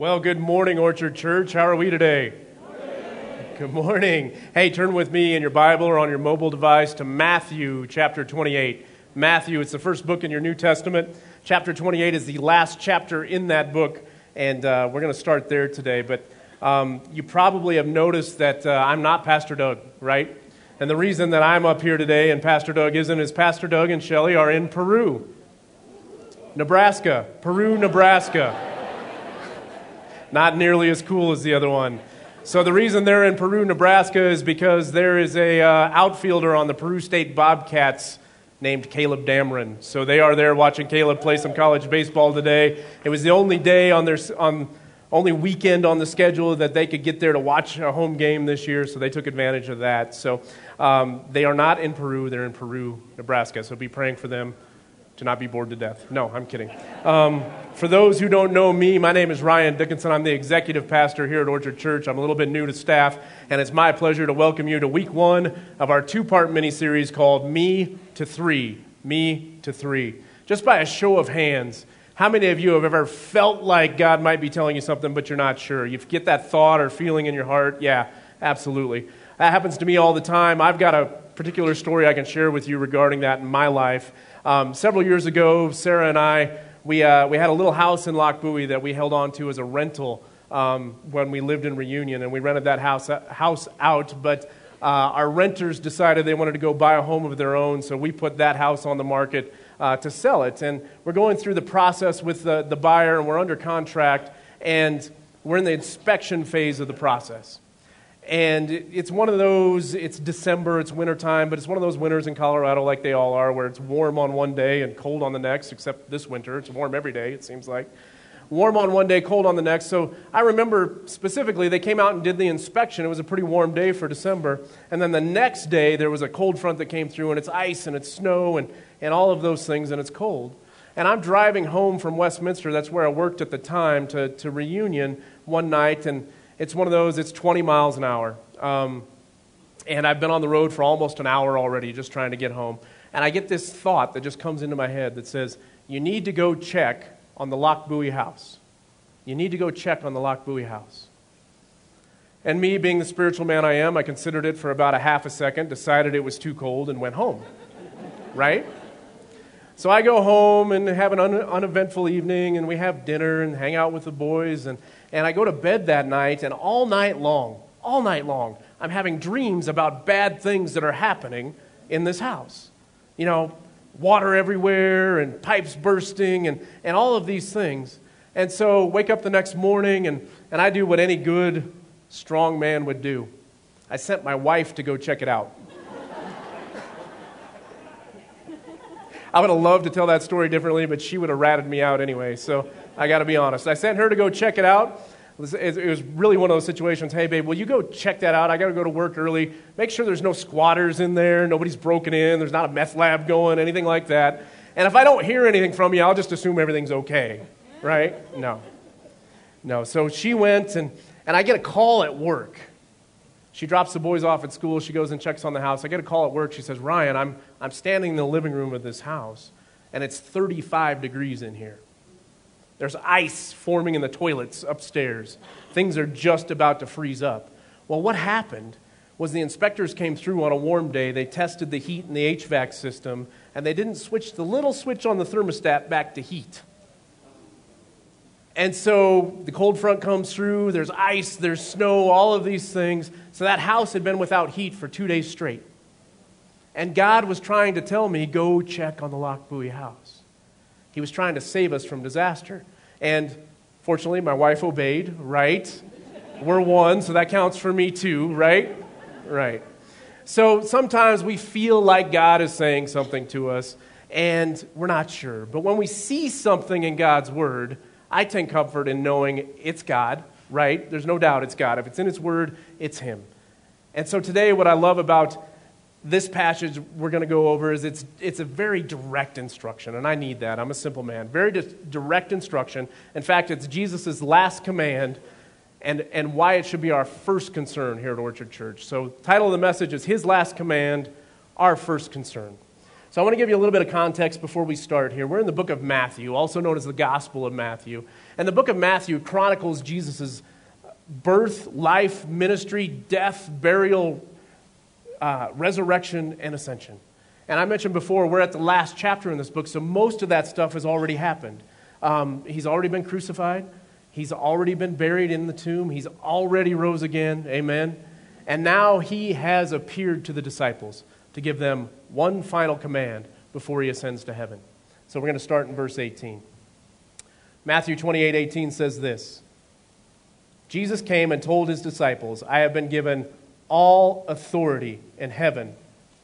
Well, good morning, Orchard Church. How are we today? Good morning. Hey, turn with me in your Bible or on your mobile device to Matthew chapter 28. Matthew, it's the first book in your New Testament. Chapter 28 is the last chapter in that book, and uh, we're going to start there today. But um, you probably have noticed that uh, I'm not Pastor Doug, right? And the reason that I'm up here today and Pastor Doug isn't is Pastor Doug and Shelly are in Peru, Nebraska. Peru, Nebraska. Not nearly as cool as the other one. So the reason they're in Peru, Nebraska is because there is a uh, outfielder on the Peru State Bobcats named Caleb Dameron. So they are there watching Caleb play some college baseball today. It was the only day on their on only weekend on the schedule that they could get there to watch a home game this year, so they took advantage of that. So um, they are not in Peru, they're in Peru, Nebraska. So be praying for them to not be bored to death. No, I'm kidding. Um, for those who don't know me, my name is Ryan Dickinson. I'm the executive pastor here at Orchard Church. I'm a little bit new to staff, and it's my pleasure to welcome you to week one of our two part mini series called Me to Three. Me to Three. Just by a show of hands, how many of you have ever felt like God might be telling you something, but you're not sure? You get that thought or feeling in your heart? Yeah, absolutely. That happens to me all the time. I've got a particular story I can share with you regarding that in my life. Um, several years ago, Sarah and I, we, uh, we had a little house in Lochbuie that we held on to as a rental um, when we lived in Reunion, and we rented that house, uh, house out, but uh, our renters decided they wanted to go buy a home of their own, so we put that house on the market uh, to sell it. And we're going through the process with the, the buyer, and we're under contract, and we're in the inspection phase of the process. And it's one of those, it's December, it's wintertime, but it's one of those winters in Colorado, like they all are, where it's warm on one day and cold on the next, except this winter. It's warm every day, it seems like. Warm on one day, cold on the next. So I remember specifically, they came out and did the inspection. It was a pretty warm day for December. And then the next day, there was a cold front that came through, and it's ice and it's snow and and all of those things, and it's cold. And I'm driving home from Westminster, that's where I worked at the time, to, to Reunion one night, and it's one of those, it's 20 miles an hour. Um, and I've been on the road for almost an hour already just trying to get home. And I get this thought that just comes into my head that says, You need to go check on the lock Lochbuie house. You need to go check on the lock Lochbuie house. And me, being the spiritual man I am, I considered it for about a half a second, decided it was too cold, and went home. right? So I go home and have an un- uneventful evening, and we have dinner and hang out with the boys. And, and I go to bed that night, and all night long, all night long, I'm having dreams about bad things that are happening in this house. You know, water everywhere, and pipes bursting, and, and all of these things. And so, wake up the next morning, and, and I do what any good, strong man would do. I sent my wife to go check it out. I would have loved to tell that story differently, but she would have ratted me out anyway. So I got to be honest. I sent her to go check it out. It was really one of those situations. Hey, babe, will you go check that out? I got to go to work early. Make sure there's no squatters in there. Nobody's broken in. There's not a meth lab going, anything like that. And if I don't hear anything from you, I'll just assume everything's okay. Right? No. No. So she went, and, and I get a call at work. She drops the boys off at school. She goes and checks on the house. I get a call at work. She says, Ryan, I'm, I'm standing in the living room of this house, and it's 35 degrees in here. There's ice forming in the toilets upstairs. Things are just about to freeze up. Well, what happened was the inspectors came through on a warm day. They tested the heat in the HVAC system, and they didn't switch the little switch on the thermostat back to heat. And so the cold front comes through, there's ice, there's snow, all of these things. So that house had been without heat for two days straight. And God was trying to tell me, go check on the Lochbuie house. He was trying to save us from disaster. And fortunately, my wife obeyed, right? We're one, so that counts for me too, right? Right. So sometimes we feel like God is saying something to us, and we're not sure. But when we see something in God's Word, I take comfort in knowing it's God, right? There's no doubt it's God. If it's in His Word, it's Him. And so today, what I love about this passage we're going to go over is it's, it's a very direct instruction, and I need that. I'm a simple man. Very di- direct instruction. In fact, it's Jesus' last command and, and why it should be our first concern here at Orchard Church. So, title of the message is His Last Command, Our First Concern. So I want to give you a little bit of context before we start here. We're in the book of Matthew, also known as the Gospel of Matthew. And the book of Matthew chronicles Jesus' birth, life, ministry, death, burial, uh, resurrection, and ascension. And I mentioned before, we're at the last chapter in this book, so most of that stuff has already happened. Um, he's already been crucified, he's already been buried in the tomb, he's already rose again. Amen. And now he has appeared to the disciples to give them one final command before he ascends to heaven. So we're going to start in verse 18. Matthew 28 18 says this Jesus came and told his disciples, I have been given all authority in heaven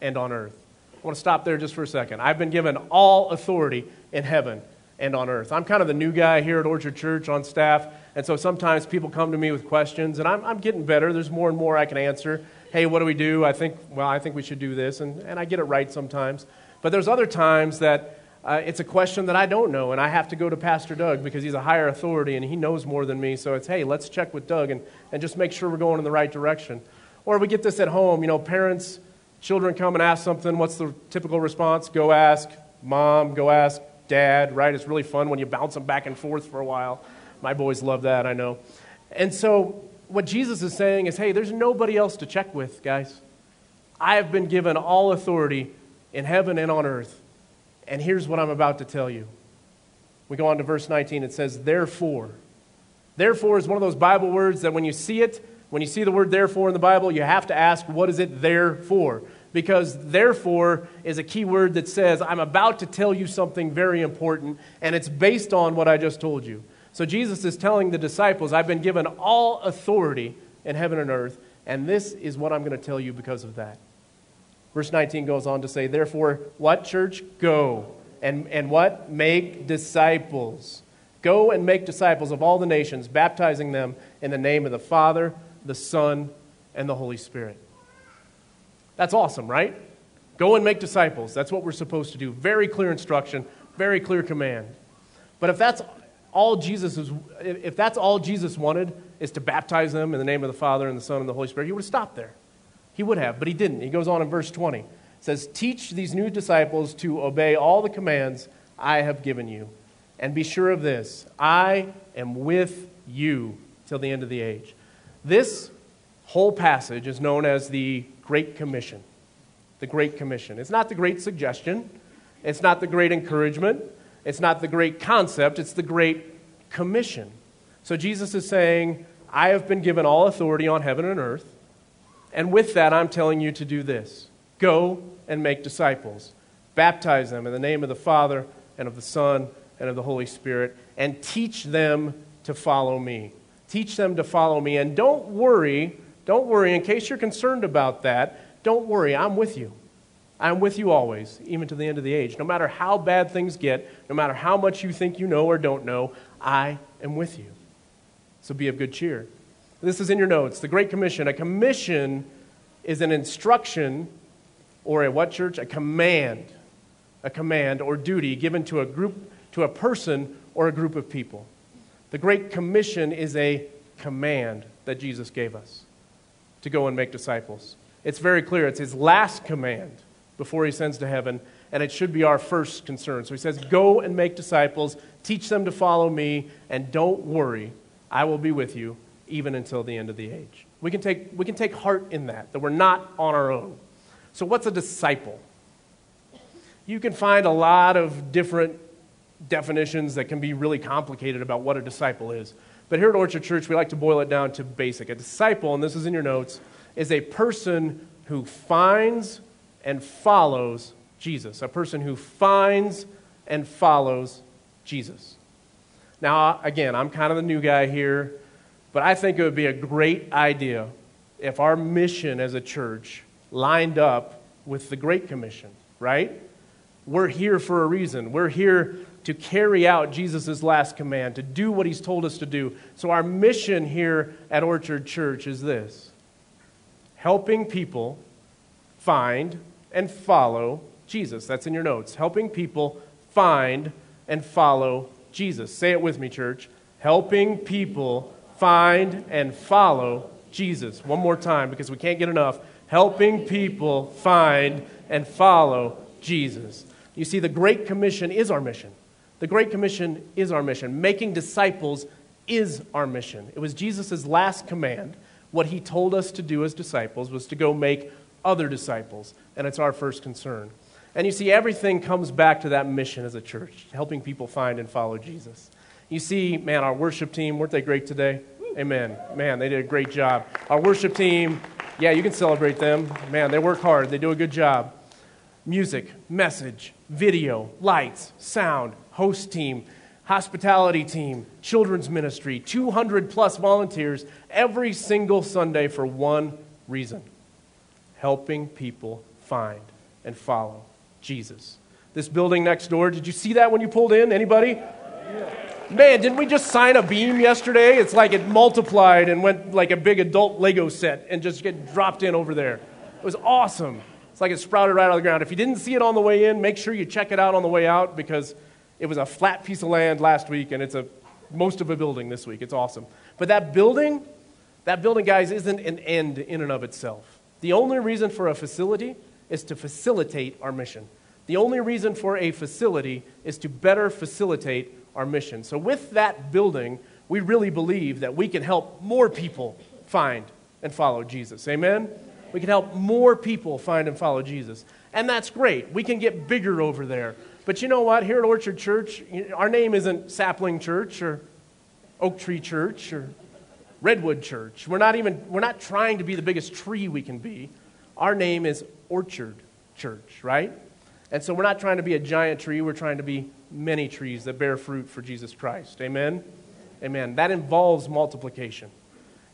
and on earth. I want to stop there just for a second. I've been given all authority in heaven and on earth. I'm kind of the new guy here at Orchard Church on staff, and so sometimes people come to me with questions, and I'm, I'm getting better. There's more and more I can answer. Hey, what do we do? I think, well, I think we should do this, and, and I get it right sometimes. But there's other times that uh, it's a question that I don't know, and I have to go to Pastor Doug because he's a higher authority and he knows more than me. So it's, hey, let's check with Doug and, and just make sure we're going in the right direction. Or we get this at home, you know, parents Children come and ask something. What's the typical response? Go ask mom, go ask dad, right? It's really fun when you bounce them back and forth for a while. My boys love that, I know. And so, what Jesus is saying is hey, there's nobody else to check with, guys. I have been given all authority in heaven and on earth. And here's what I'm about to tell you. We go on to verse 19. It says, Therefore. Therefore is one of those Bible words that when you see it, when you see the word therefore in the Bible, you have to ask, what is it there for? because therefore is a key word that says, I'm about to tell you something very important, and it's based on what I just told you. So Jesus is telling the disciples, I've been given all authority in heaven and earth, and this is what I'm going to tell you because of that. Verse 19 goes on to say, Therefore, what church? Go. And, and what? Make disciples. Go and make disciples of all the nations, baptizing them in the name of the Father, the Son, and the Holy Spirit. That's awesome, right? Go and make disciples. That's what we're supposed to do. Very clear instruction, very clear command. But if that's all Jesus is, if that's all Jesus wanted is to baptize them in the name of the Father and the Son and the Holy Spirit, he would have stopped there. He would have, but he didn't. He goes on in verse 20. It says, Teach these new disciples to obey all the commands I have given you. And be sure of this I am with you till the end of the age. This whole passage is known as the Great Commission. The Great Commission. It's not the great suggestion, it's not the great encouragement, it's not the great concept, it's the Great Commission. So Jesus is saying, I have been given all authority on heaven and earth, and with that, I'm telling you to do this go and make disciples, baptize them in the name of the Father and of the Son and of the Holy Spirit, and teach them to follow me. Teach them to follow me, and don't worry don't worry, in case you're concerned about that, don't worry, I'm with you. I'm with you always, even to the end of the age. No matter how bad things get, no matter how much you think you know or don't know, I am with you. So be of good cheer. This is in your notes. The Great Commission. A commission is an instruction or a what church? A command. A command or duty given to a group, to a person or a group of people. The Great Commission is a command that Jesus gave us to go and make disciples. It's very clear. It's his last command before he sends to heaven, and it should be our first concern. So he says, Go and make disciples, teach them to follow me, and don't worry, I will be with you even until the end of the age. We can take, we can take heart in that, that we're not on our own. So, what's a disciple? You can find a lot of different definitions that can be really complicated about what a disciple is. But here at Orchard Church, we like to boil it down to basic. A disciple, and this is in your notes, is a person who finds and follows Jesus. A person who finds and follows Jesus. Now, again, I'm kind of the new guy here, but I think it would be a great idea if our mission as a church lined up with the Great Commission, right? We're here for a reason. We're here to carry out Jesus' last command, to do what he's told us to do. So, our mission here at Orchard Church is this helping people find and follow Jesus. That's in your notes. Helping people find and follow Jesus. Say it with me, church. Helping people find and follow Jesus. One more time because we can't get enough. Helping people find and follow Jesus. You see, the Great Commission is our mission. The Great Commission is our mission. Making disciples is our mission. It was Jesus' last command. What he told us to do as disciples was to go make other disciples, and it's our first concern. And you see, everything comes back to that mission as a church, helping people find and follow Jesus. You see, man, our worship team, weren't they great today? Amen. Man, they did a great job. Our worship team, yeah, you can celebrate them. Man, they work hard, they do a good job. Music, message, video, lights, sound, host team, hospitality team, children's ministry, 200 plus volunteers every single Sunday for one reason helping people find and follow Jesus. This building next door, did you see that when you pulled in? Anybody? Man, didn't we just sign a beam yesterday? It's like it multiplied and went like a big adult Lego set and just get dropped in over there. It was awesome. It's like it sprouted right out of the ground. If you didn't see it on the way in, make sure you check it out on the way out because it was a flat piece of land last week and it's a most of a building this week. It's awesome. But that building, that building, guys, isn't an end in and of itself. The only reason for a facility is to facilitate our mission. The only reason for a facility is to better facilitate our mission. So, with that building, we really believe that we can help more people find and follow Jesus. Amen? We can help more people find and follow Jesus. And that's great. We can get bigger over there. But you know what? Here at Orchard Church, our name isn't Sapling Church or Oak Tree Church or Redwood Church. We're not even we're not trying to be the biggest tree we can be. Our name is Orchard Church, right? And so we're not trying to be a giant tree, we're trying to be many trees that bear fruit for Jesus Christ. Amen. Amen. That involves multiplication.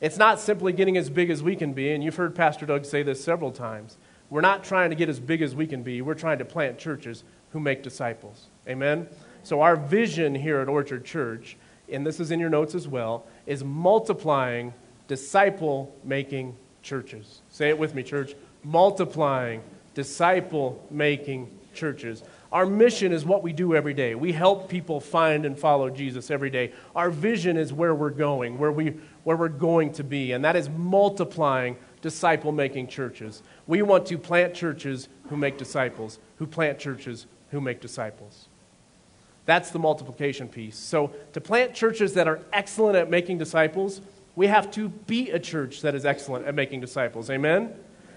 It's not simply getting as big as we can be, and you've heard Pastor Doug say this several times. We're not trying to get as big as we can be. We're trying to plant churches who make disciples. Amen. So our vision here at Orchard Church, and this is in your notes as well, is multiplying disciple making churches. Say it with me, church. Multiplying disciple making churches. Our mission is what we do every day. We help people find and follow Jesus every day. Our vision is where we're going, where, we, where we're going to be, and that is multiplying disciple making churches. We want to plant churches who make disciples, who plant churches who make disciples. That's the multiplication piece. So, to plant churches that are excellent at making disciples, we have to be a church that is excellent at making disciples. Amen?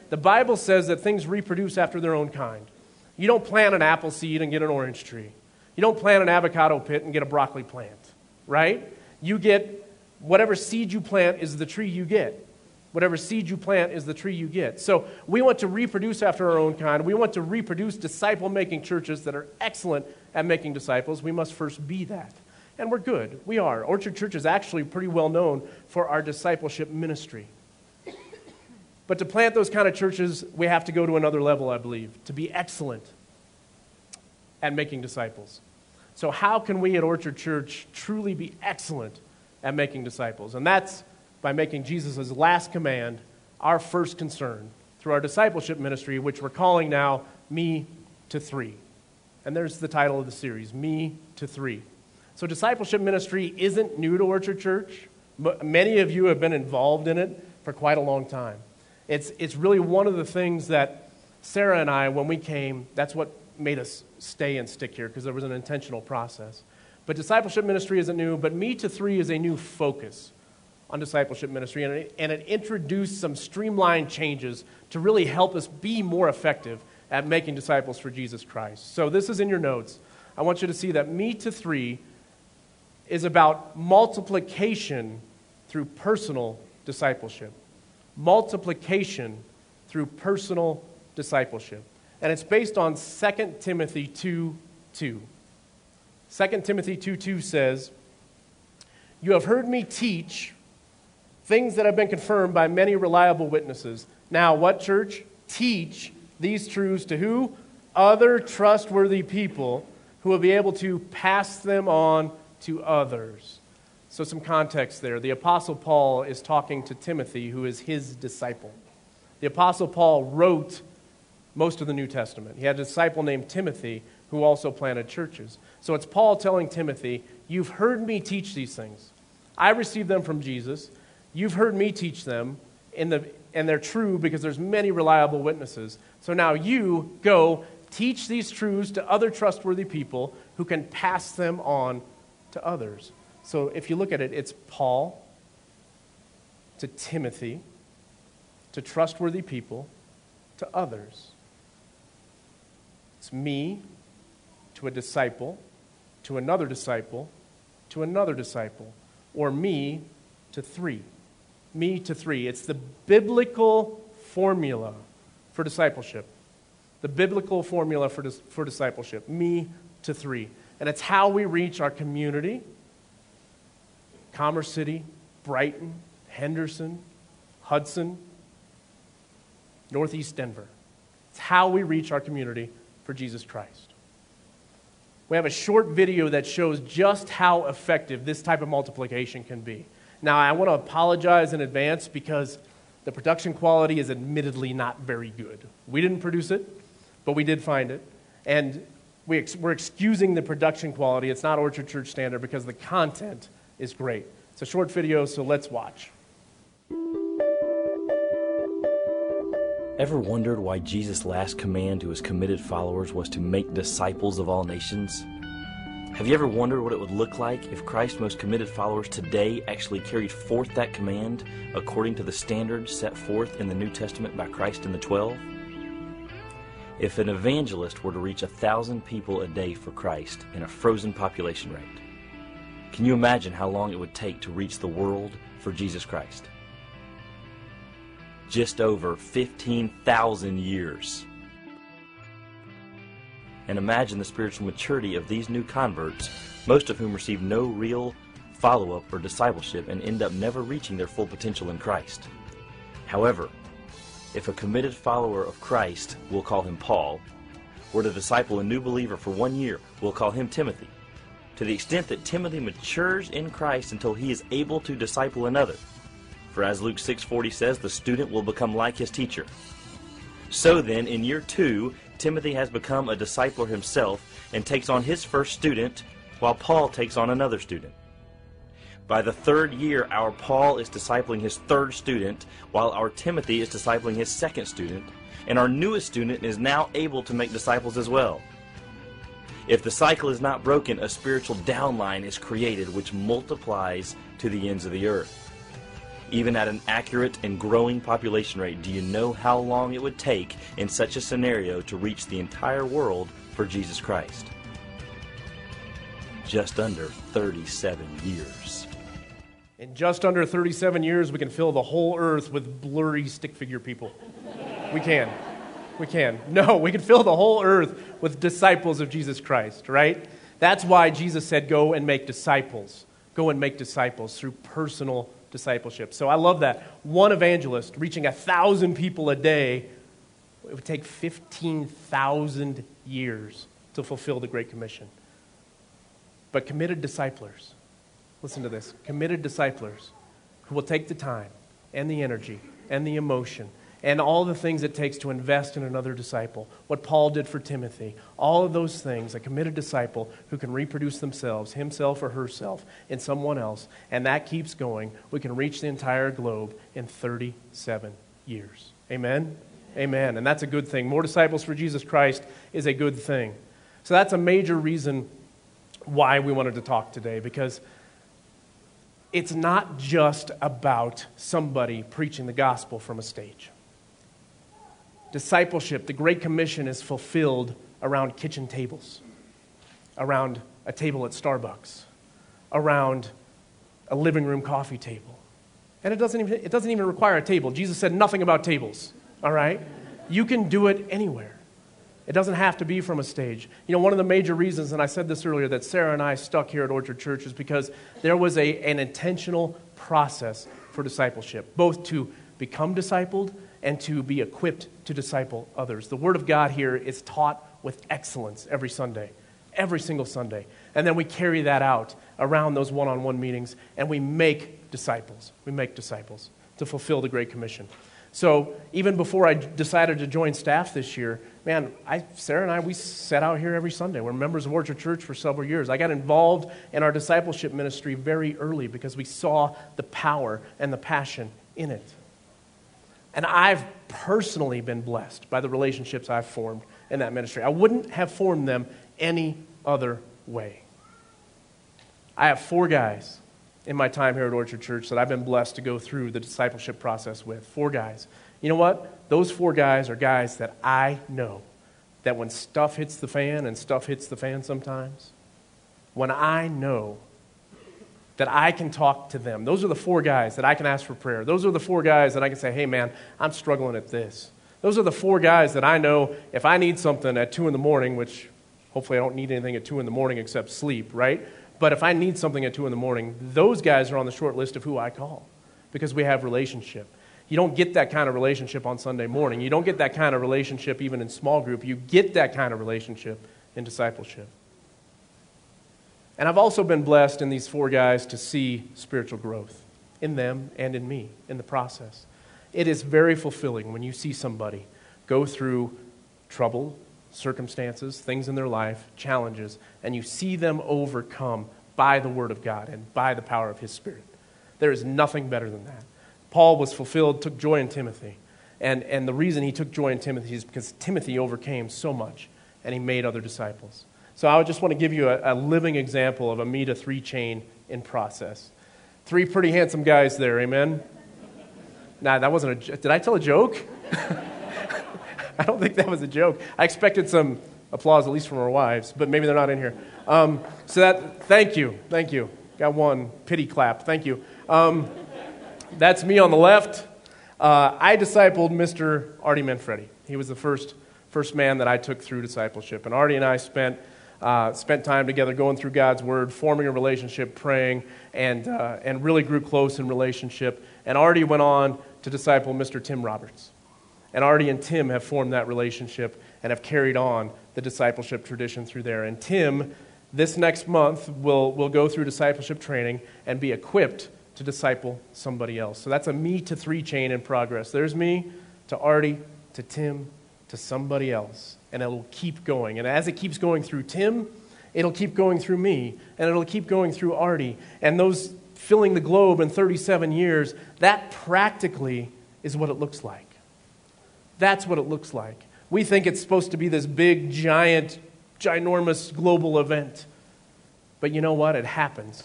The Bible says that things reproduce after their own kind. You don't plant an apple seed and get an orange tree. You don't plant an avocado pit and get a broccoli plant, right? You get whatever seed you plant is the tree you get. Whatever seed you plant is the tree you get. So we want to reproduce after our own kind. We want to reproduce disciple making churches that are excellent at making disciples. We must first be that. And we're good. We are. Orchard Church is actually pretty well known for our discipleship ministry. But to plant those kind of churches, we have to go to another level, I believe, to be excellent at making disciples. So, how can we at Orchard Church truly be excellent at making disciples? And that's by making Jesus' last command our first concern through our discipleship ministry, which we're calling now Me to Three. And there's the title of the series Me to Three. So, discipleship ministry isn't new to Orchard Church. Many of you have been involved in it for quite a long time. It's, it's really one of the things that Sarah and I, when we came, that's what made us stay and stick here because there was an intentional process. But discipleship ministry isn't new, but Me to Three is a new focus on discipleship ministry, and it, and it introduced some streamlined changes to really help us be more effective at making disciples for Jesus Christ. So, this is in your notes. I want you to see that Me to Three is about multiplication through personal discipleship. Multiplication through personal discipleship. And it's based on 2 Timothy 2 2. 2 Timothy 2 2 says, You have heard me teach things that have been confirmed by many reliable witnesses. Now, what church? Teach these truths to who? Other trustworthy people who will be able to pass them on to others. So, some context there. The Apostle Paul is talking to Timothy, who is his disciple. The Apostle Paul wrote most of the New Testament. He had a disciple named Timothy who also planted churches. So, it's Paul telling Timothy, You've heard me teach these things. I received them from Jesus. You've heard me teach them, the, and they're true because there's many reliable witnesses. So now you go Teach these truths to other trustworthy people who can pass them on to others. So if you look at it, it's Paul to Timothy, to trustworthy people, to others. It's me to a disciple, to another disciple, to another disciple, or me to three. Me to three. It's the biblical formula for discipleship. The biblical formula for, dis- for discipleship. Me to three. And it's how we reach our community Commerce City, Brighton, Henderson, Hudson, Northeast Denver. It's how we reach our community for Jesus Christ. We have a short video that shows just how effective this type of multiplication can be. Now, I want to apologize in advance because the production quality is admittedly not very good. We didn't produce it, but we did find it. And we ex- we're excusing the production quality. It's not Orchard Church standard because the content is great. It's a short video, so let's watch. Ever wondered why Jesus' last command to his committed followers was to make disciples of all nations? Have you ever wondered what it would look like if Christ's most committed followers today actually carried forth that command according to the standards set forth in the New Testament by Christ and the Twelve? If an evangelist were to reach a thousand people a day for Christ in a frozen population rate, can you imagine how long it would take to reach the world for Jesus Christ? just over 15,000 years. And imagine the spiritual maturity of these new converts, most of whom receive no real follow up or discipleship and end up never reaching their full potential in Christ. However, if a committed follower of Christ, we'll call him Paul, were to disciple a new believer for one year, we'll call him Timothy. To the extent that Timothy matures in Christ until he is able to disciple another, for as Luke 6:40 says, the student will become like his teacher. So then, in year 2, Timothy has become a discipler himself and takes on his first student while Paul takes on another student. By the third year, our Paul is discipling his third student, while our Timothy is discipling his second student, and our newest student is now able to make disciples as well. If the cycle is not broken, a spiritual downline is created which multiplies to the ends of the earth. Even at an accurate and growing population rate, do you know how long it would take in such a scenario to reach the entire world for Jesus Christ? Just under 37 years. In just under 37 years, we can fill the whole earth with blurry stick figure people. We can. We can. No, we can fill the whole earth with disciples of Jesus Christ, right? That's why Jesus said, Go and make disciples. Go and make disciples through personal discipleship. So I love that. One evangelist reaching a thousand people a day, it would take 15,000 years to fulfill the Great Commission. But committed disciplers, listen to this committed disciplers who will take the time and the energy and the emotion and all the things it takes to invest in another disciple. What Paul did for Timothy, all of those things, a committed disciple who can reproduce themselves, himself or herself, in someone else, and that keeps going. We can reach the entire globe in 37 years. Amen? Amen. And that's a good thing. More disciples for Jesus Christ is a good thing. So that's a major reason why we wanted to talk today, because it's not just about somebody preaching the gospel from a stage discipleship, the Great Commission, is fulfilled around kitchen tables, around a table at Starbucks, around a living room coffee table. And it doesn't even, it doesn't even require a table. Jesus said nothing about tables, all right? You can do it anywhere. It doesn't have to be from a stage. You know, one of the major reasons, and I said this earlier, that Sarah and I stuck here at Orchard Church is because there was a, an intentional process for discipleship, both to become discipled and to be equipped to disciple others. The Word of God here is taught with excellence every Sunday, every single Sunday. And then we carry that out around those one on one meetings and we make disciples. We make disciples to fulfill the Great Commission. So even before I decided to join staff this year, man, I, Sarah and I, we sat out here every Sunday. We're members of Orchard Church for several years. I got involved in our discipleship ministry very early because we saw the power and the passion in it. And I've personally been blessed by the relationships I've formed in that ministry. I wouldn't have formed them any other way. I have four guys in my time here at Orchard Church that I've been blessed to go through the discipleship process with. Four guys. You know what? Those four guys are guys that I know that when stuff hits the fan, and stuff hits the fan sometimes, when I know that I can talk to them, those are the four guys that I can ask for prayer. Those are the four guys that I can say, hey, man, I'm struggling at this. Those are the four guys that I know if I need something at 2 in the morning, which hopefully I don't need anything at 2 in the morning except sleep, right? But if I need something at 2 in the morning, those guys are on the short list of who I call because we have relationship. You don't get that kind of relationship on Sunday morning. You don't get that kind of relationship even in small group. You get that kind of relationship in discipleship. And I've also been blessed in these four guys to see spiritual growth in them and in me in the process. It is very fulfilling when you see somebody go through trouble, circumstances, things in their life, challenges, and you see them overcome by the Word of God and by the power of His Spirit. There is nothing better than that. Paul was fulfilled, took joy in Timothy. And, and the reason he took joy in Timothy is because Timothy overcame so much and he made other disciples. So I just want to give you a, a living example of a me to three chain in process. Three pretty handsome guys there, amen? Nah, that wasn't a. Did I tell a joke? I don't think that was a joke. I expected some applause, at least from our wives, but maybe they're not in here. Um, so that, thank you, thank you. Got one pity clap. Thank you. Um, that's me on the left. Uh, I discipled Mr. Artie Manfredi. He was the first first man that I took through discipleship, and Artie and I spent. Uh, spent time together going through God's Word, forming a relationship, praying, and, uh, and really grew close in relationship. And Artie went on to disciple Mr. Tim Roberts. And Artie and Tim have formed that relationship and have carried on the discipleship tradition through there. And Tim, this next month, will, will go through discipleship training and be equipped to disciple somebody else. So that's a me to three chain in progress. There's me to Artie to Tim to somebody else. And it'll keep going. And as it keeps going through Tim, it'll keep going through me. And it'll keep going through Artie. And those filling the globe in 37 years, that practically is what it looks like. That's what it looks like. We think it's supposed to be this big, giant, ginormous global event. But you know what? It happens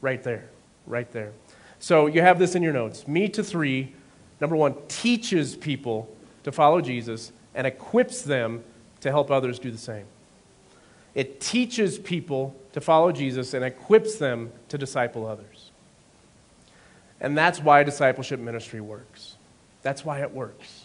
right there, right there. So you have this in your notes. Me to three, number one, teaches people to follow Jesus and equips them to help others do the same. It teaches people to follow Jesus and equips them to disciple others. And that's why discipleship ministry works. That's why it works.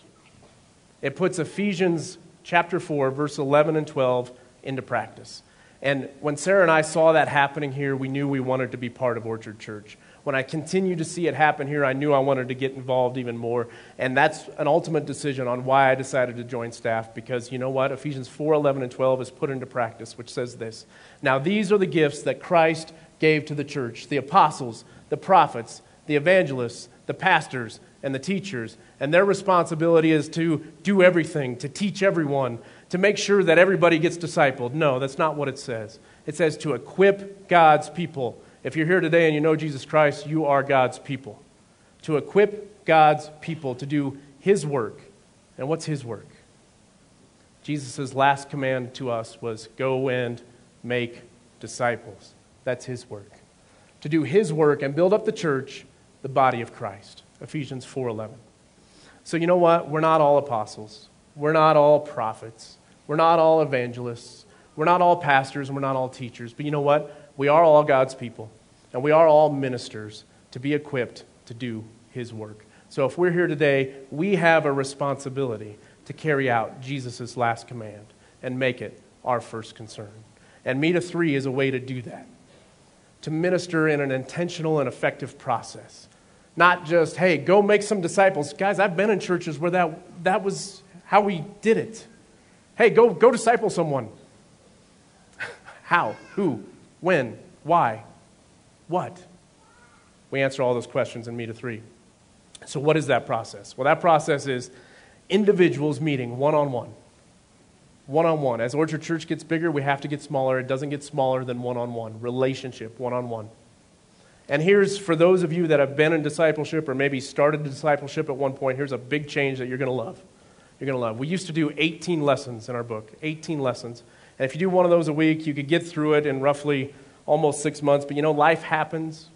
It puts Ephesians chapter 4, verse 11 and 12 into practice. And when Sarah and I saw that happening here, we knew we wanted to be part of Orchard Church. When I continued to see it happen here, I knew I wanted to get involved even more. And that's an ultimate decision on why I decided to join staff because you know what? Ephesians 4 11 and 12 is put into practice, which says this Now, these are the gifts that Christ gave to the church the apostles, the prophets, the evangelists, the pastors, and the teachers. And their responsibility is to do everything, to teach everyone, to make sure that everybody gets discipled. No, that's not what it says. It says to equip God's people. If you're here today and you know Jesus Christ, you are God's people. To equip God's people to do His work. And what's His work? Jesus' last command to us was go and make disciples. That's His work. To do His work and build up the church, the body of Christ. Ephesians 4:11. So you know what? We're not all apostles. We're not all prophets. We're not all evangelists. We're not all pastors and we're not all teachers. But you know what? We are all God's people. And we are all ministers to be equipped to do his work. So if we're here today, we have a responsibility to carry out Jesus' last command and make it our first concern. And Me to Three is a way to do that, to minister in an intentional and effective process not just, hey, go make some disciples. Guys, I've been in churches where that, that was how we did it. Hey, go, go disciple someone. how? Who? When? Why? What? We answer all those questions in Me to Three. So, what is that process? Well, that process is individuals meeting one on one. One on one. As Orchard Church gets bigger, we have to get smaller. It doesn't get smaller than one on one. Relationship, one on one. And here's for those of you that have been in discipleship or maybe started discipleship at one point, here's a big change that you're going to love. you're going to love. We used to do 18 lessons in our book, 18 lessons. And if you do one of those a week, you could get through it in roughly almost six months. But you know, life happens,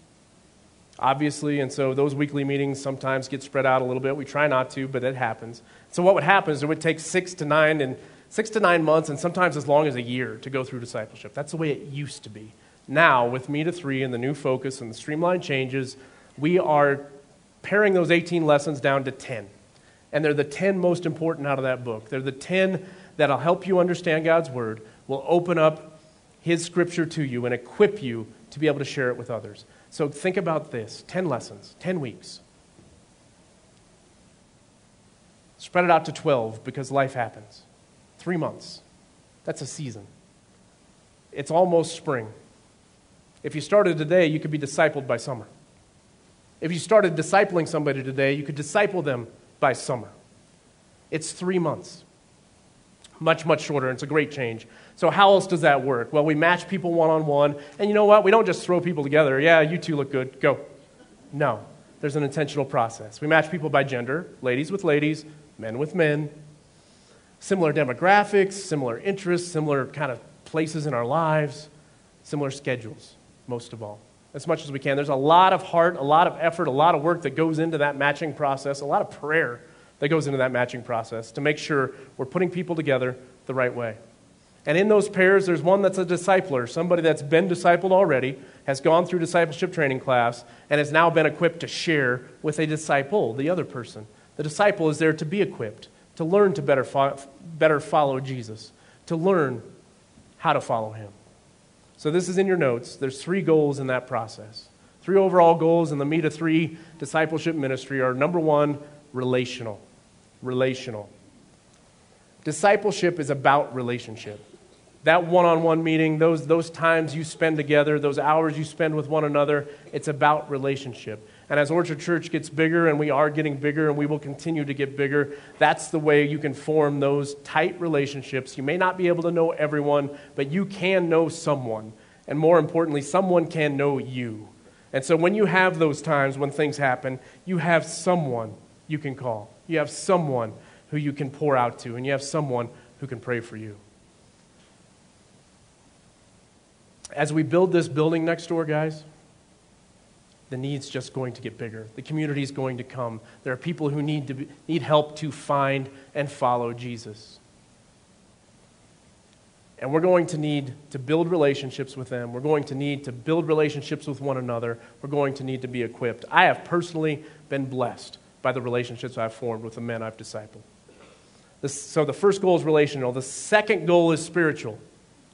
obviously, and so those weekly meetings sometimes get spread out a little bit. We try not to, but it happens. So what would happen is it would take six to nine and six to nine months, and sometimes as long as a year to go through discipleship. That's the way it used to be. Now, with me to three and the new focus and the streamline changes, we are paring those 18 lessons down to 10. And they're the 10 most important out of that book. They're the 10 that'll help you understand God's Word, will open up His Scripture to you, and equip you to be able to share it with others. So think about this 10 lessons, 10 weeks. Spread it out to 12 because life happens. Three months. That's a season. It's almost spring. If you started today, you could be discipled by summer. If you started discipling somebody today, you could disciple them by summer. It's three months. Much, much shorter, it's a great change. So, how else does that work? Well, we match people one on one, and you know what? We don't just throw people together. Yeah, you two look good. Go. No, there's an intentional process. We match people by gender ladies with ladies, men with men, similar demographics, similar interests, similar kind of places in our lives, similar schedules, most of all, as much as we can. There's a lot of heart, a lot of effort, a lot of work that goes into that matching process, a lot of prayer that goes into that matching process to make sure we're putting people together the right way. And in those pairs, there's one that's a discipler, somebody that's been discipled already, has gone through discipleship training class, and has now been equipped to share with a disciple, the other person. The disciple is there to be equipped, to learn to better, fo- better follow Jesus, to learn how to follow him. So, this is in your notes. There's three goals in that process. Three overall goals in the Me to Three discipleship ministry are number one, relational. Relational. Discipleship is about relationship that one on one meeting, those, those times you spend together, those hours you spend with one another, it's about relationship. And as Orchard Church gets bigger, and we are getting bigger, and we will continue to get bigger, that's the way you can form those tight relationships. You may not be able to know everyone, but you can know someone. And more importantly, someone can know you. And so when you have those times when things happen, you have someone you can call. You have someone who you can pour out to, and you have someone who can pray for you. As we build this building next door, guys, the need's just going to get bigger. The community is going to come. There are people who need, to be, need help to find and follow Jesus. And we're going to need to build relationships with them. We're going to need to build relationships with one another. We're going to need to be equipped. I have personally been blessed by the relationships I've formed with the men I've discipled. This, so the first goal is relational. The second goal is spiritual.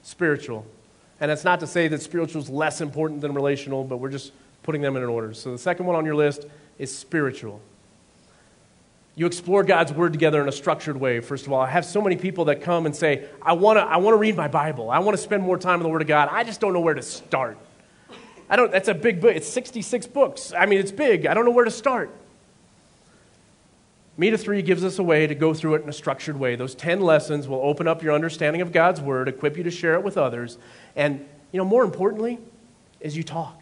Spiritual. And it's not to say that spiritual is less important than relational, but we're just putting them in an order. So the second one on your list is spiritual. You explore God's Word together in a structured way, first of all. I have so many people that come and say, I want to I wanna read my Bible. I want to spend more time in the Word of God. I just don't know where to start. I don't, that's a big book. It's 66 books. I mean, it's big. I don't know where to start. Of Three gives us a way to go through it in a structured way. Those 10 lessons will open up your understanding of God's Word, equip you to share it with others, and, you know, more importantly, is you talk.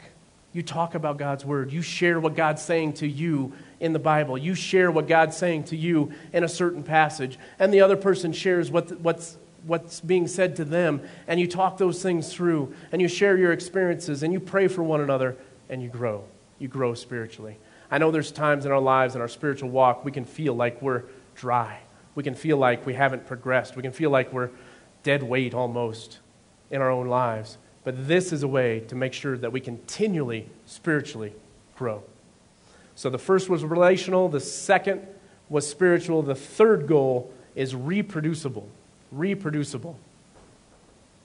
You talk about God's Word. You share what God's saying to you in the Bible. You share what God's saying to you in a certain passage, and the other person shares what, what's, what's being said to them, and you talk those things through, and you share your experiences, and you pray for one another, and you grow. You grow spiritually. I know there's times in our lives, in our spiritual walk, we can feel like we're dry. We can feel like we haven't progressed. We can feel like we're dead weight almost in our own lives. But this is a way to make sure that we continually spiritually grow. So the first was relational, the second was spiritual, the third goal is reproducible. Reproducible.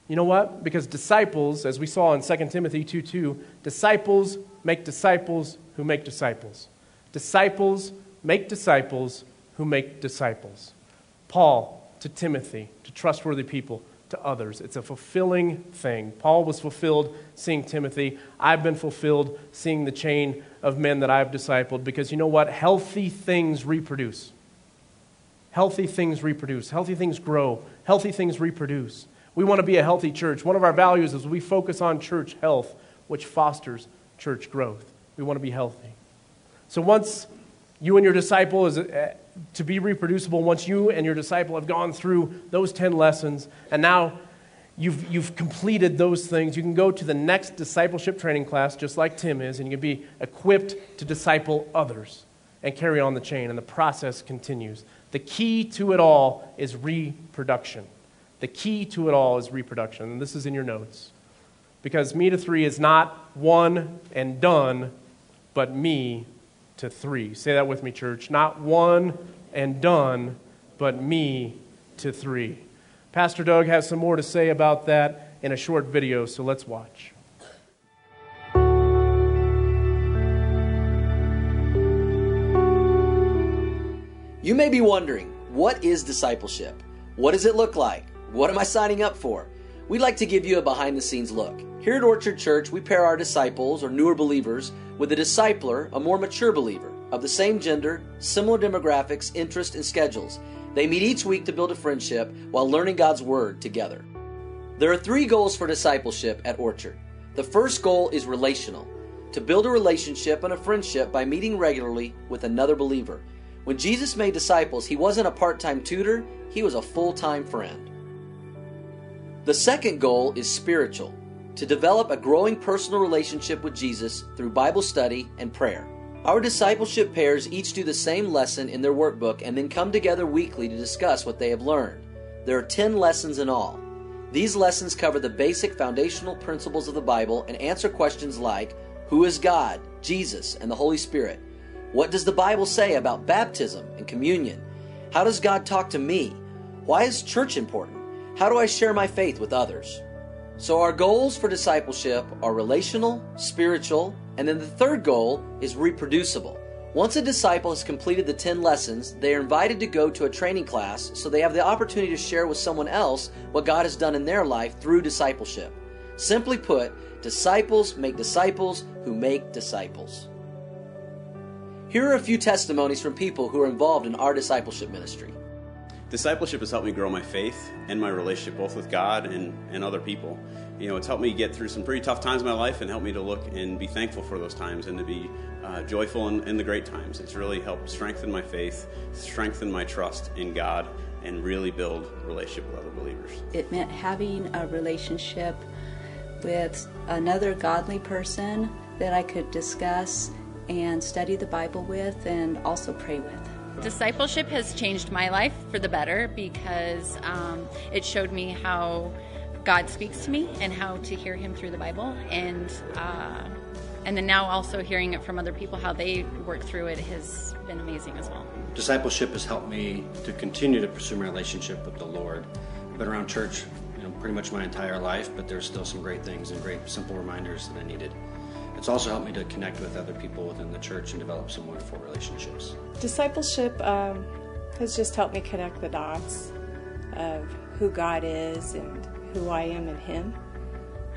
You know what? Because disciples, as we saw in 2 Timothy 2 2, disciples make disciples who make disciples. Disciples make disciples who make disciples. Paul to Timothy, to trustworthy people, to others. It's a fulfilling thing. Paul was fulfilled seeing Timothy. I've been fulfilled seeing the chain of men that I've discipled because you know what? Healthy things reproduce. Healthy things reproduce. Healthy things grow. Healthy things reproduce. We want to be a healthy church. One of our values is we focus on church health, which fosters church growth. We want to be healthy. So once You and your disciple is uh, to be reproducible once you and your disciple have gone through those 10 lessons, and now you've, you've completed those things. You can go to the next discipleship training class, just like Tim is, and you can be equipped to disciple others and carry on the chain, and the process continues. The key to it all is reproduction. The key to it all is reproduction, and this is in your notes. Because me to three is not one and done, but me to three. Say that with me, church. Not one and done, but me to three. Pastor Doug has some more to say about that in a short video, so let's watch. You may be wondering, what is discipleship? What does it look like? What am I signing up for? We'd like to give you a behind the scenes look. Here at Orchard Church, we pair our disciples or newer believers with a discipler, a more mature believer, of the same gender, similar demographics, interests, and schedules. They meet each week to build a friendship while learning God's Word together. There are three goals for discipleship at Orchard. The first goal is relational to build a relationship and a friendship by meeting regularly with another believer. When Jesus made disciples, he wasn't a part time tutor, he was a full time friend. The second goal is spiritual to develop a growing personal relationship with Jesus through Bible study and prayer. Our discipleship pairs each do the same lesson in their workbook and then come together weekly to discuss what they have learned. There are 10 lessons in all. These lessons cover the basic foundational principles of the Bible and answer questions like Who is God, Jesus, and the Holy Spirit? What does the Bible say about baptism and communion? How does God talk to me? Why is church important? How do I share my faith with others? So, our goals for discipleship are relational, spiritual, and then the third goal is reproducible. Once a disciple has completed the 10 lessons, they are invited to go to a training class so they have the opportunity to share with someone else what God has done in their life through discipleship. Simply put, disciples make disciples who make disciples. Here are a few testimonies from people who are involved in our discipleship ministry. Discipleship has helped me grow my faith and my relationship both with God and, and other people. You know, it's helped me get through some pretty tough times in my life and helped me to look and be thankful for those times and to be uh, joyful in, in the great times. It's really helped strengthen my faith, strengthen my trust in God, and really build relationship with other believers. It meant having a relationship with another godly person that I could discuss and study the Bible with and also pray with. Discipleship has changed my life for the better because um, it showed me how God speaks to me and how to hear Him through the Bible, and uh, and then now also hearing it from other people how they work through it has been amazing as well. Discipleship has helped me to continue to pursue my relationship with the Lord. I've been around church, you know, pretty much my entire life, but there's still some great things and great simple reminders that I needed. It's also helped me to connect with other people within the church and develop some wonderful relationships. Discipleship um, has just helped me connect the dots of who God is and who I am in Him.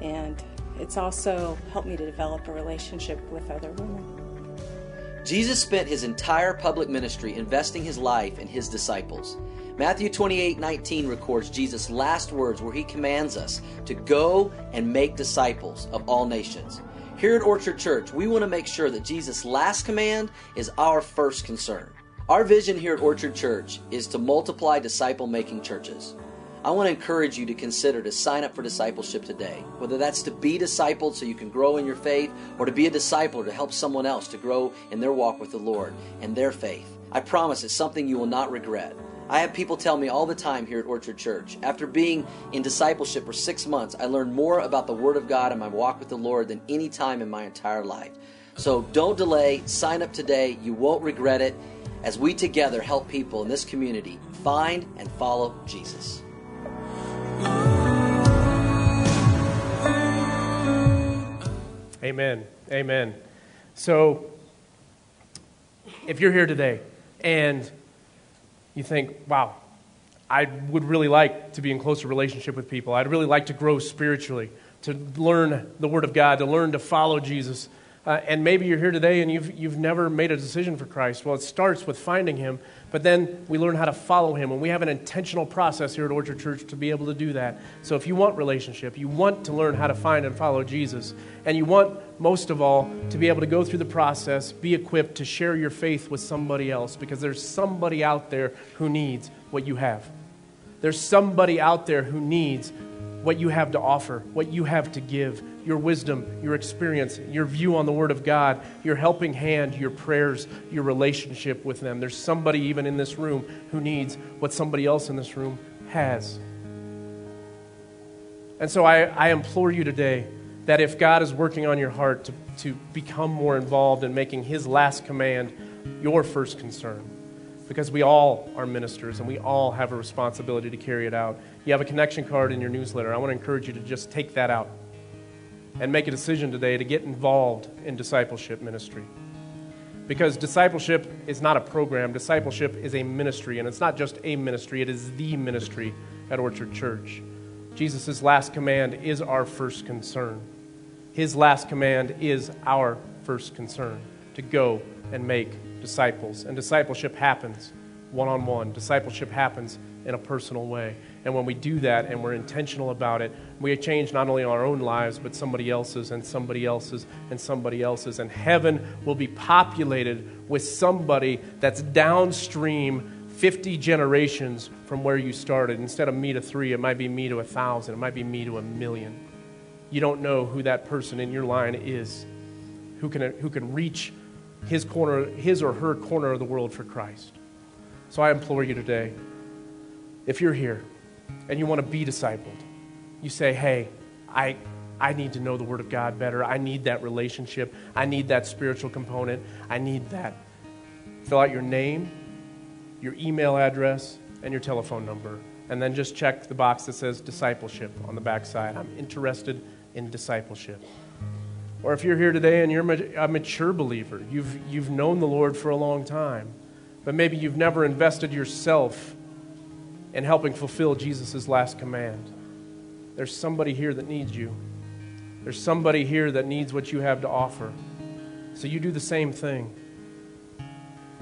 And it's also helped me to develop a relationship with other women. Jesus spent his entire public ministry investing his life in his disciples. Matthew 28 19 records Jesus' last words where he commands us to go and make disciples of all nations. Here at Orchard Church, we want to make sure that Jesus' last command is our first concern. Our vision here at Orchard Church is to multiply disciple making churches. I want to encourage you to consider to sign up for discipleship today, whether that's to be discipled so you can grow in your faith or to be a disciple to help someone else to grow in their walk with the Lord and their faith. I promise it's something you will not regret. I have people tell me all the time here at Orchard Church. After being in discipleship for six months, I learned more about the Word of God and my walk with the Lord than any time in my entire life. So don't delay. Sign up today. You won't regret it as we together help people in this community find and follow Jesus. Amen. Amen. So, if you're here today and you think, wow, I would really like to be in closer relationship with people. I'd really like to grow spiritually, to learn the Word of God, to learn to follow Jesus. Uh, and maybe you're here today and you've, you've never made a decision for Christ. Well, it starts with finding Him, but then we learn how to follow Him. And we have an intentional process here at Orchard Church to be able to do that. So if you want relationship, you want to learn how to find and follow Jesus, and you want, most of all, to be able to go through the process, be equipped to share your faith with somebody else, because there's somebody out there who needs what you have. There's somebody out there who needs what you have to offer, what you have to give, your wisdom, your experience, your view on the Word of God, your helping hand, your prayers, your relationship with them. There's somebody even in this room who needs what somebody else in this room has. And so I, I implore you today that if God is working on your heart to, to become more involved in making His last command your first concern, because we all are ministers and we all have a responsibility to carry it out. You have a connection card in your newsletter. I want to encourage you to just take that out and make a decision today to get involved in discipleship ministry. Because discipleship is not a program, discipleship is a ministry, and it's not just a ministry, it is the ministry at Orchard Church. Jesus' last command is our first concern. His last command is our first concern to go and make disciples. And discipleship happens one on one, discipleship happens in a personal way. And when we do that and we're intentional about it, we change not only our own lives, but somebody else's and somebody else's and somebody else's. And heaven will be populated with somebody that's downstream 50 generations from where you started. Instead of me to three, it might be me to a thousand, it might be me to a million. You don't know who that person in your line is who can, who can reach his corner, his or her corner of the world for Christ. So I implore you today, if you're here and you want to be discipled, you say, hey, I, I need to know the Word of God better. I need that relationship. I need that spiritual component. I need that. Fill out your name, your email address, and your telephone number. And then just check the box that says discipleship on the back side. I'm interested in discipleship. Or if you're here today and you're a mature believer, you've, you've known the Lord for a long time, but maybe you've never invested yourself in helping fulfill Jesus' last command. There's somebody here that needs you. There's somebody here that needs what you have to offer. So you do the same thing.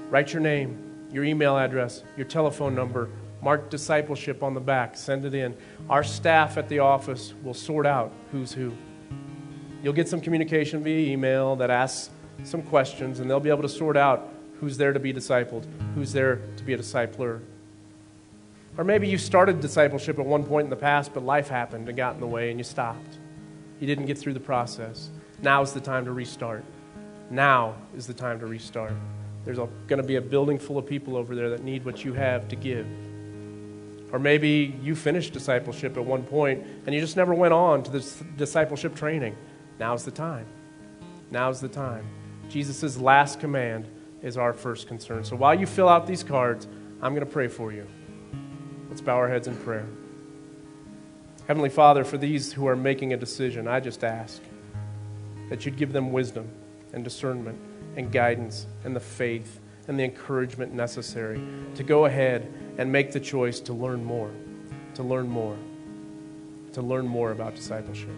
Write your name, your email address, your telephone number, mark discipleship on the back, send it in. Our staff at the office will sort out who's who. You'll get some communication via email that asks some questions, and they'll be able to sort out who's there to be discipled, who's there to be a discipler. Or maybe you started discipleship at one point in the past, but life happened and got in the way, and you stopped. You didn't get through the process. Now is the time to restart. Now is the time to restart. There's going to be a building full of people over there that need what you have to give. Or maybe you finished discipleship at one point and you just never went on to this discipleship training. Now's the time. Now's the time. Jesus' last command is our first concern. So while you fill out these cards, I'm going to pray for you. Let's bow our heads in prayer. Heavenly Father, for these who are making a decision, I just ask that you'd give them wisdom and discernment and guidance and the faith and the encouragement necessary to go ahead and make the choice to learn more, to learn more, to learn more about discipleship.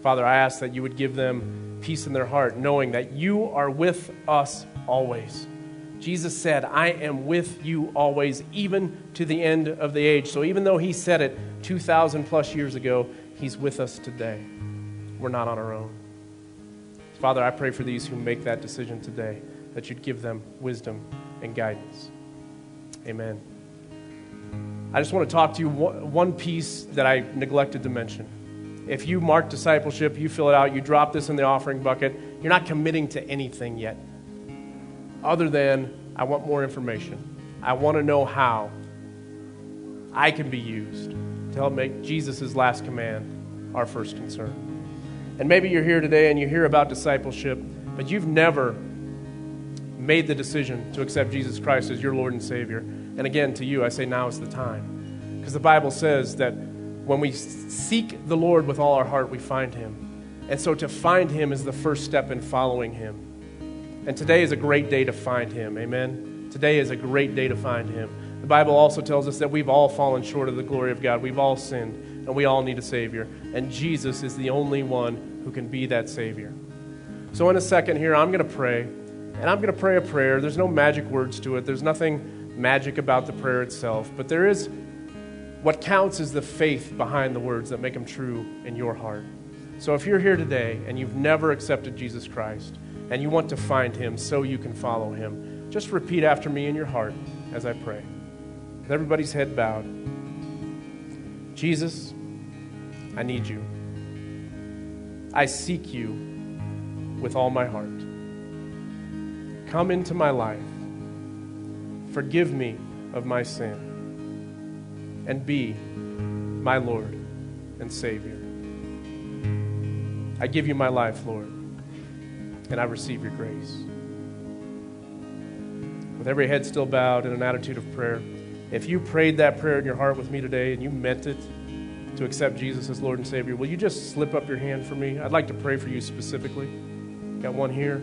Father, I ask that you would give them peace in their heart, knowing that you are with us always. Jesus said, I am with you always, even to the end of the age. So even though he said it 2,000 plus years ago, he's with us today. We're not on our own. Father, I pray for these who make that decision today, that you'd give them wisdom and guidance. Amen. I just want to talk to you one piece that I neglected to mention. If you mark discipleship, you fill it out, you drop this in the offering bucket, you're not committing to anything yet, other than I want more information. I want to know how I can be used to help make Jesus' last command our first concern. And maybe you're here today and you hear about discipleship, but you've never made the decision to accept Jesus Christ as your Lord and Savior. And again, to you, I say now is the time. Because the Bible says that when we seek the Lord with all our heart, we find him. And so to find him is the first step in following him. And today is a great day to find him. Amen. Today is a great day to find him. The Bible also tells us that we've all fallen short of the glory of God. We've all sinned, and we all need a Savior. And Jesus is the only one who can be that Savior. So, in a second here, I'm going to pray, and I'm going to pray a prayer. There's no magic words to it, there's nothing magic about the prayer itself, but there is what counts is the faith behind the words that make them true in your heart. So, if you're here today and you've never accepted Jesus Christ and you want to find him so you can follow him, just repeat after me in your heart as I pray. With everybody's head bowed. Jesus, I need you. I seek you with all my heart. Come into my life. Forgive me of my sin. And be my Lord and Savior. I give you my life, Lord, and I receive your grace. With every head still bowed in an attitude of prayer, if you prayed that prayer in your heart with me today and you meant it, to accept Jesus as Lord and Savior, will you just slip up your hand for me? I'd like to pray for you specifically. Got one here.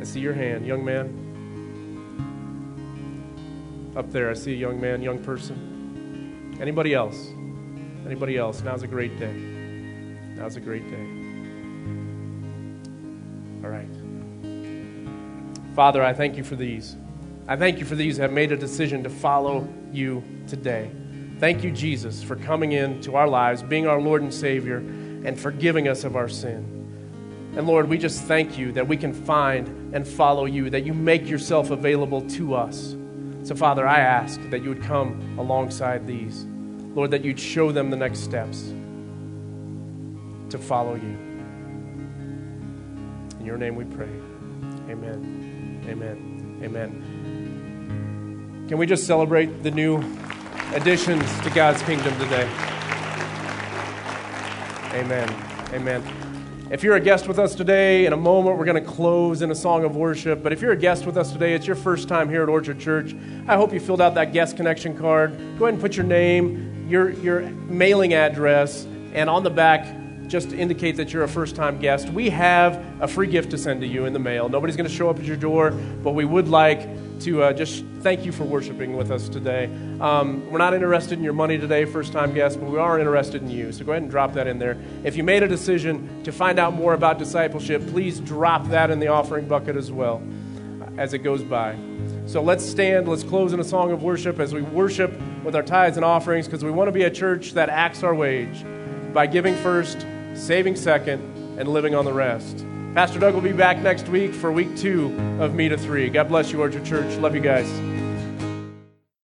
I see your hand, young man. Up there, I see a young man, young person. Anybody else? Anybody else? Now's a great day. Now's a great day. Father, I thank you for these. I thank you for these that have made a decision to follow you today. Thank you, Jesus, for coming into our lives, being our Lord and Savior, and forgiving us of our sin. And Lord, we just thank you that we can find and follow you, that you make yourself available to us. So, Father, I ask that you would come alongside these. Lord, that you'd show them the next steps to follow you. In your name we pray. Amen. Amen. Amen. Can we just celebrate the new additions to God's kingdom today. Amen. Amen. If you're a guest with us today, in a moment we're going to close in a song of worship. But if you're a guest with us today, it's your first time here at Orchard Church. I hope you filled out that guest connection card. Go ahead and put your name, your, your mailing address, and on the back, just to indicate that you're a first time guest. We have a free gift to send to you in the mail. Nobody's going to show up at your door, but we would like to uh, just thank you for worshiping with us today. Um, we're not interested in your money today, first time guest, but we are interested in you. So go ahead and drop that in there. If you made a decision to find out more about discipleship, please drop that in the offering bucket as well as it goes by. So let's stand, let's close in a song of worship as we worship with our tithes and offerings because we want to be a church that acts our wage by giving first, saving second, and living on the rest. Pastor Doug will be back next week for week two of Me to Three. God bless you, Orchard Church. Love you guys.